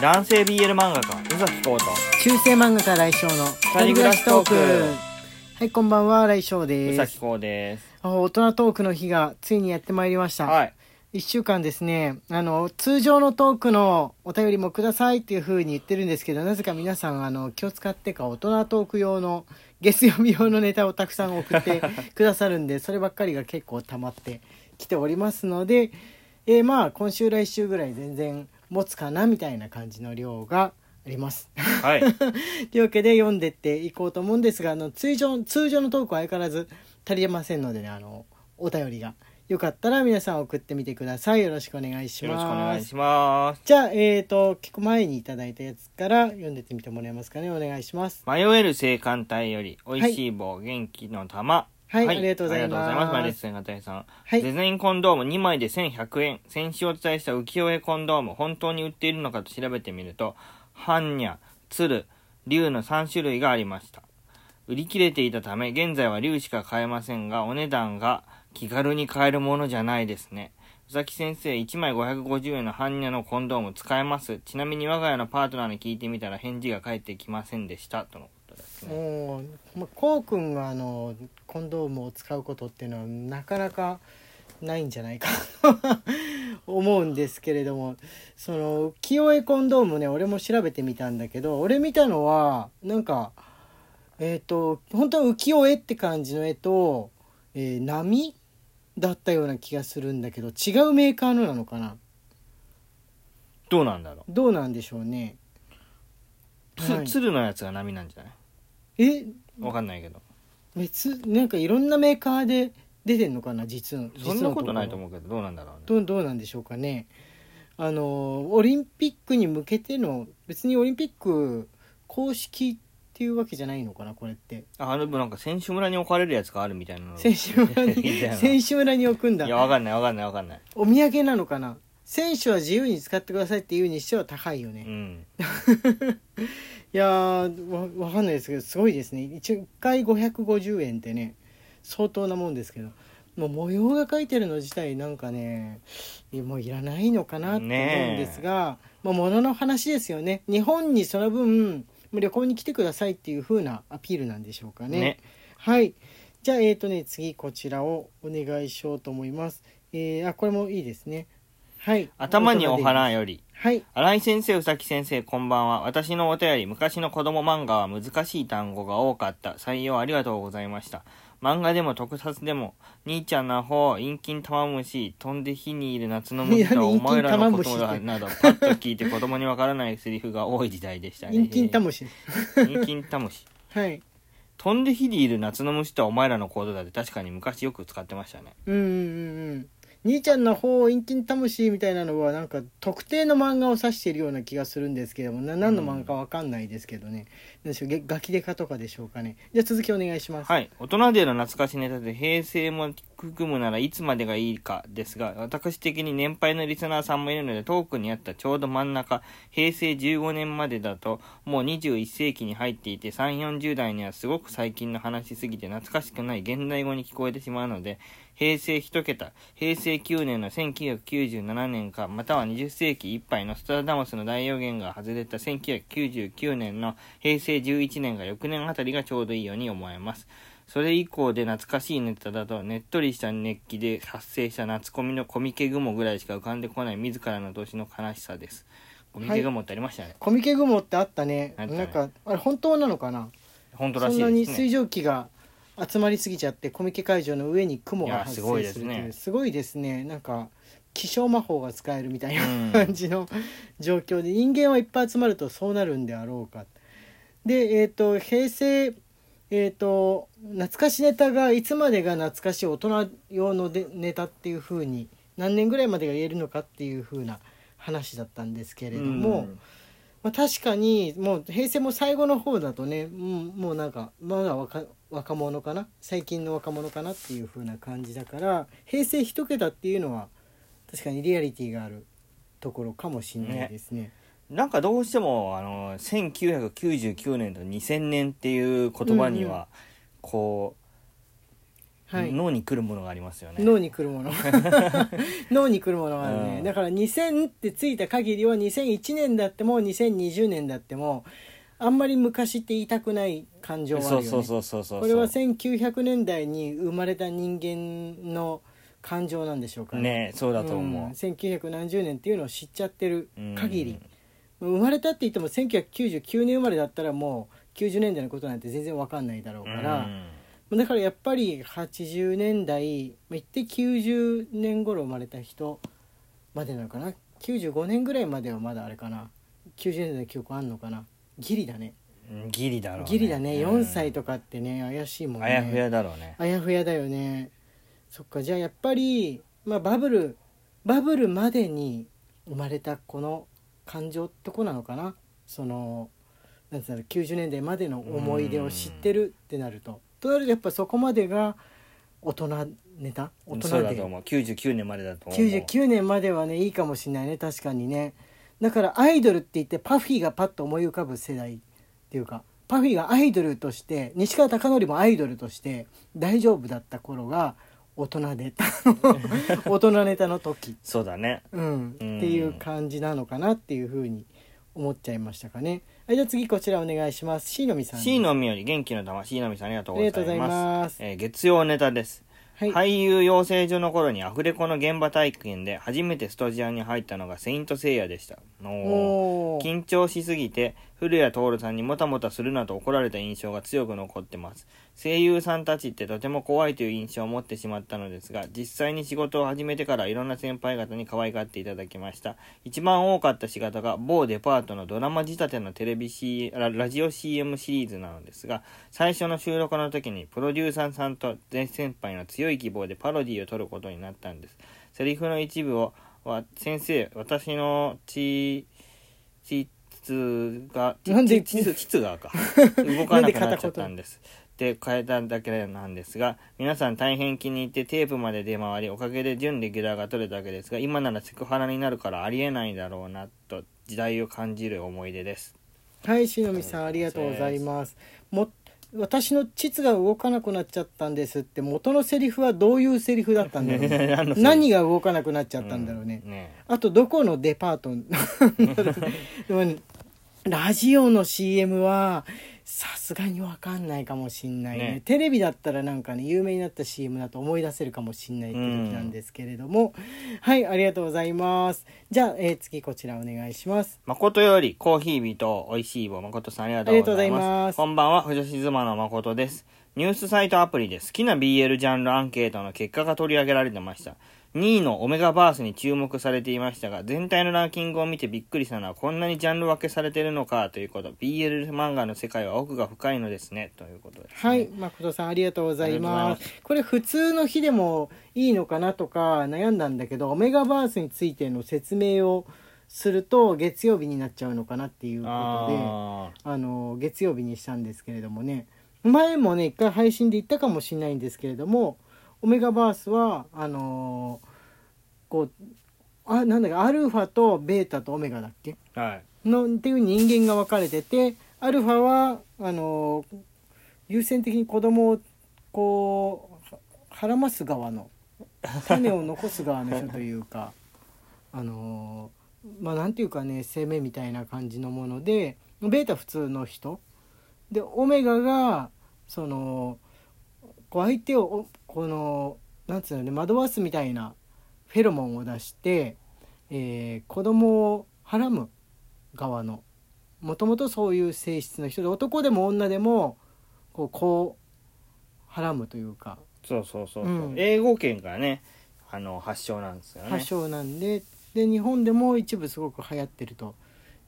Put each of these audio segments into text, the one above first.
男性 BL 漫画家。宇崎浩と中世漫画家来翔の二人暮らしトーク。はいこんばんは来翔宇です。崎浩です。あ大人トークの日がついにやってまいりました、はい。一週間ですね。あの通常のトークのお便りもくださいっていう風に言ってるんですけどなぜか皆さんあの気を使ってか大人トーク用の月曜日用のネタをたくさん送って くださるんでそればっかりが結構溜まってきておりますので、えーまあ今週来週ぐらい全然持つかなみたいな感じの量があります。はい。というわけで読んでっていこうと思うんですがあの通常通常のトークは相変わらず足りませんのでねあのお便りが。よかったら皆さん送ってみてください。よろしくお願いしよろますしくお願いします。じゃあえっ、と結構前にいただいたやつから読んでってみてもらえますかね。お願いします。迷える青函隊より美味しい棒、元気の玉はいありがとうございます。ありがとうございます。マイレス青函隊さん、はい。デザインコンドーム2枚で1100円。先週お伝えした浮世絵コンドーム本当に売っているのかと調べてみると般若鶴竜の3種類がありました。売り切れていたため現在は竜しか買えませんがお値段が気軽に買えるものじゃないですね。宇崎先生1枚550円の般若のコンドーム使えます。ちなみに我が家のパートナーに聞いてみたら返事が返ってきませんでした。とのことですね。もう、まあ、こうくんがあのコンドームを使うことっていうのはなかなかないんじゃないかと 思うんですけれどもその清江コンドームね俺も調べてみたんだけど俺見たのはなんかえっ、と本当は浮世絵って感じの絵と、えー波だったような気がするんだけど違うメーカーのなのかな？どうなんだろどうなんでしょうね。はい。鶴のやつが波なんじゃない？え？わかんないけど。別なんかいろんなメーカーで出てんのかな？実のそんなことないとう思うけどどうなんだろうね。どうどうなんでしょうかね。あのオリンピックに向けての別にオリンピック公式っていうわけじゃないのかなこれって。ああのなんか選手村に置かれるやつがあるみたいなの。選手村に 選手村に置くんだ。いやわかんないわかんないわかんない。お土産なのかな？選手は自由に使ってくださいっていうにしては高いよね、いうん。やーわわかんないですけどすごいですね。一1回550円ってね相当なもんですけどもう模様が描いてるの自体なんかねいもういらないのかなって思うんですが、まあ、物の話ですよね。日本にその分旅行に来てくださいっていう風なアピールなんでしょうかね。ね。はい。じゃあえーとね次こちらをお願いしようと思います。えー、あこれもいいですね。はい。頭にお花より。はい。新井先生宇崎先生こんばんは。私のお便り昔の子供漫画は難しい単語が多かった。採用ありがとうございました。漫画でも特撮でも兄ちゃんな方陰菌玉虫飛んで火にいる夏の虫とはお前らのことだなどパッと聞いて子供にわからないセリフが多い時代でしたね。陰菌タムシ陰菌玉虫。はい。飛んで火にいる夏の虫とはお前らのことだって確かに昔よく使ってましたね。うんうんうんうん兄ちゃんの方陰菌タムシみたいなのはなんか特定の漫画を指しているような気がするんですけどもな何の漫画かわかんないですけどね、なんでしょうガキデカとかでしょうかね。じゃあ続きお願いします。はい。大人での懐かしネタで平成も含むならいつまでがいいかですが、私的に年配のリスナーさんもいるので、トークにあったちょうど真ん中、平成15年までだと、もう21世紀に入っていて、3、40代にはすごく最近の話しすぎて懐かしくない現代語に聞こえてしまうので、平成1桁、平成9年の1997年か、または20世紀いっぱいのストラダムスの大予言が外れた1999年の平成11年が翌年あたりがちょうどいいように思えます。それ以降で懐かしいネタだと、ねっとりした熱気で発生した夏コミのコミケ雲ぐらいしか浮かんでこない自らの年の悲しさです。コミケ雲ってありましたね。コミケ雲ってあったねあったねなんかあれ本当なのかな？本当らそんなにしいですね。水蒸気が集まりすぎちゃってコミケ会場の上に雲が発生するっていうですね。すごいですね。なんか気象魔法が使えるみたいなうん感じの 状況で人間はいっぱい集まるとそうなるんであろうか。でえっ、と平成えっ、と懐かしネタがいつまでが懐かしい大人用のでネタっていう風に何年ぐらいまでが言えるのかっていう風な話だったんですけれども、うんまあ、確かにもう平成も最後の方だとねもうもうなんかまだ若若者かな？最近の若者かなっていう風な感じだから平成一桁っていうのは確かにリアリティがあるところかもしれないですね。なんかどうしても、あの、1999年と2000年っていう言葉には、こはい。脳に来るものがありますよね。脳に来るもの。脳に来るものがあるね、うん。だから2000ってついた限りは2001年だっても2020年だってもあんまり昔って言いたくない感情はあるよね。そうそうそうそうそうこれは1900年代に生まれた人間の感情なんでしょうかね。そうだと思う、ん、1900何十年っていうのを知っちゃってる限り、生まれたって言っても1999年生まれだったらもう90年代のことなんて全然わかんないだろうから、だからやっぱり80年代まあ言って90年頃生まれた人までなのかな？95年ぐらいまではまだあれかな？90年代の記憶あんのかな？ギリだね。うんギリだろうね。ギリだね。うん。4歳とかってね怪しいもんね。あやふやだろうね。あやふやだよね。そっか。じゃあやっぱり、まあ、バブルバブルまでに生まれたこの感情ってこなのかな？そのなんつうの90年代までの思い出を知ってるってなるととなるとやっぱそこまでが大人ネタ？大人で。そうだと思う？99年までだと思う。99年まではねいいかもしれないね。確かにね。だからアイドルって言ってパフィーがパッと思い浮かぶ世代っていうかパフィーがアイドルとして西川貴教もアイドルとして大丈夫だった頃が大人ネタの 大人ネタの時、そうだね。うん、ってうんいう感じなのかなっていうふうに思っちゃいましたかね。はいじゃあ次こちらお願いします。C のみさん。C のみより元気の玉。C のみさんありがとうございます。ありがとうございます。えー月曜ネタです。はい、俳優養成所の頃にアフレコの現場体験で初めてスタジオに入ったのがセイントセイヤでした。緊張しすぎて古谷徹さんにもたもたするなと怒られた印象が強く残ってます。声優さんたちってとても怖いという印象を持ってしまったのですが実際に仕事を始めてからいろんな先輩方に可愛がっていただきました。一番多かった仕事が某デパートのドラマ仕立てのテレビ、C、ララジオ CM シリーズなのですが最初の収録の時にプロデューサーさんと全先輩の強い希望でパロディを取ることになったんです。セリフの一部を先生私の血血が なんで血血血がか。動かなくなっちゃったんです。で変えただけなんですが皆さん大変気に入ってテープまで出回りおかげで準レギュラーが取れたわけですが今ならセクハラになるからありえないだろうなと時代を感じる思い出です。はい、しのみさんありがとうございます。も私の膣が動かなくなっちゃったんですって元のセリフはどういうセリフだったんだろうね。何が動かなくなっちゃったんだろうね、んねあとどこのデパートでもねラジオの CM はさすがに分かんないかもしんないね。ね。テレビだったらなんかね有名になった CM だと思い出せるかもしんないって時なんですけれども、はいありがとうございます。じゃあ、えー次こちらお願いします。誠よりコーヒー人美味しい棒誠さんありがとうございます。ます。こんばんは藤吉妻の誠です。ニュースサイトアプリで好きな BL ジャンルアンケートの結果が取り上げられてました2位のオメガバースに注目されていましたが全体のランキングを見てびっくりしたのはこんなにジャンル分けされてるのかということ。BL 漫画の世界は奥が深いのですね。ということです、ね、はい、誠さんありがとうございありがとうございま。ます。これ普通の日でもいいのかなとか悩んだんだけど、オメガバースについての説明をすると月曜日になっちゃうのかなっていうことで、ああの月曜日にしたんですけれどもね。前もね一回配信で言ったかもしれないんですけれども、オメガバースはあのーこうあなんだっけアルファとベータとオメガだっけ？ーはいのっていう人間が分かれててアルファはあの優先的に子供をこうははらます側の種を残す側の人というか あのまあなんていうかね生命みたいな感じのものでベータ普通の人でオメガがそのこう相手をおこのなんつうのね惑わすみたいなフェロモンを出して、えー子供をはらむ側のもともとそういう性質の人で男でも女でもこうこうはらむというかそうそうそうそう、うん。英語圏からねあの発祥なんですよね。発祥なんでで日本でも一部すごく流行ってると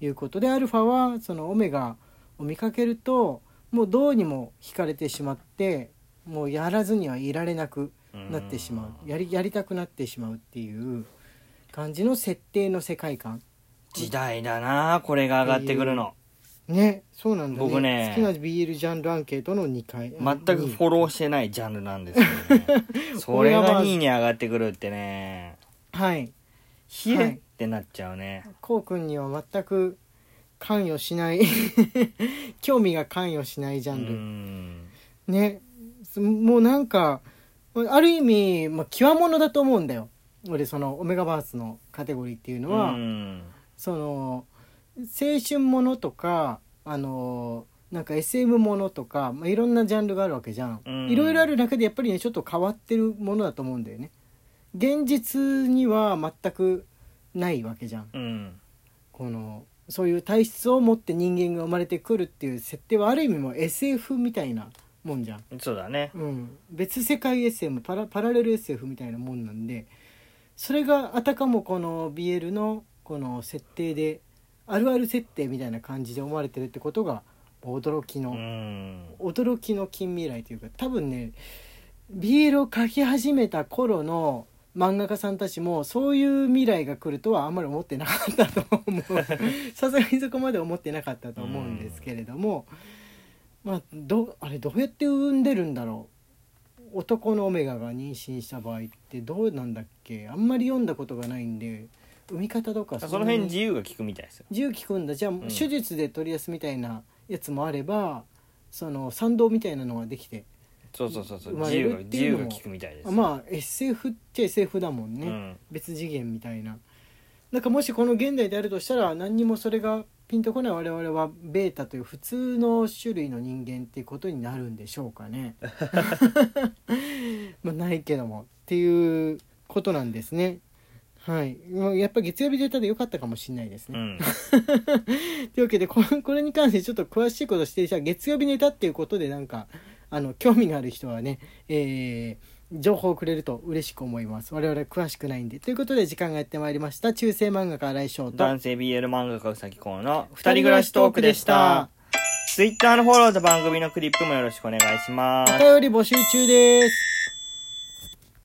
いうことでアルファはそのオメガを見かけるともうどうにも惹かれてしまってもうやらずにはいられなくなってしまう。やりやりたくなってしまうっていう感じの設定の世界観。時代だなこれが上がってくるの。ねそうなんだね。僕ね好きな BL ジャンルアンケートの2回全くフォローしてないジャンルなんですけどね。それが2位に上がってくるってね。はい。ひえ、はい。ってなっちゃうね。こうくんには全く関与しない。興味が関与しないジャうンル、ん。ね。すもうなんかある意味、まあ、極物だと思うんだよ。俺そのオメガバースのカテゴリーっていうのは、うん。その青春ものとかあのなんか SM ものとか、まあ、いろんなジャンルがあるわけじゃん、うん。いろいろある中でやっぱりねちょっと変わってるものだと思うんだよね。現実には全くないわけじゃん。うん。このそういう体質を持って人間が生まれてくるっていう設定はある意味もう SF みたいなもんじゃん。そうだね。うん、別世界 SM パラパラレル SF みたいなもんなんでそれがあたかもこの BL のこの設定であるある設定みたいな感じで思われてるってことが驚きの、うん。驚きの近未来というか多分ね BL を描き始めた頃の漫画家さんたちもそういう未来が来るとはあんまり思ってなかったと思う。さすがにそこまで思ってなかったと思うんですけれども、まあどあれどうやって産んでるんだろう。男のオメガが妊娠した場合ってどうなんだっけ。あんまり読んだことがないんで産み方とかその辺自由が利くみたいですよ。自由聞くんだ。じゃあ、ん。手術で取り出すみたいなやつもあればその賛同みたいなのができて。そうそうそうそう。生ま自由がれるっていうのも。自由が利くみたいです。あまあ SF っちゃ SF だもんね、うん。別次元みたいな。なんかもしこの現代であるとしたら何にもそれがピンとこない我々はベータという普通の種類の人間っていうことになるんでしょうかね。まあないけどもっていうことなんですね。はい。まあやっぱ月曜日データで良かったかもしれないですね、うん。というわけでこれこれに関してちょっと詳しいことしてじゃあ月曜日ネタっていうことでなんかあの興味がある人はね、えー情報をくれると嬉しく思います。我々詳しくないんで。ということで時間がやってまいりました。中世漫画家来翔と。男性 BL 漫画家うさぎこうの二人暮らしトークでした。Twitter のフォローと番組のクリップもよろしくお願いします。お便り募集中です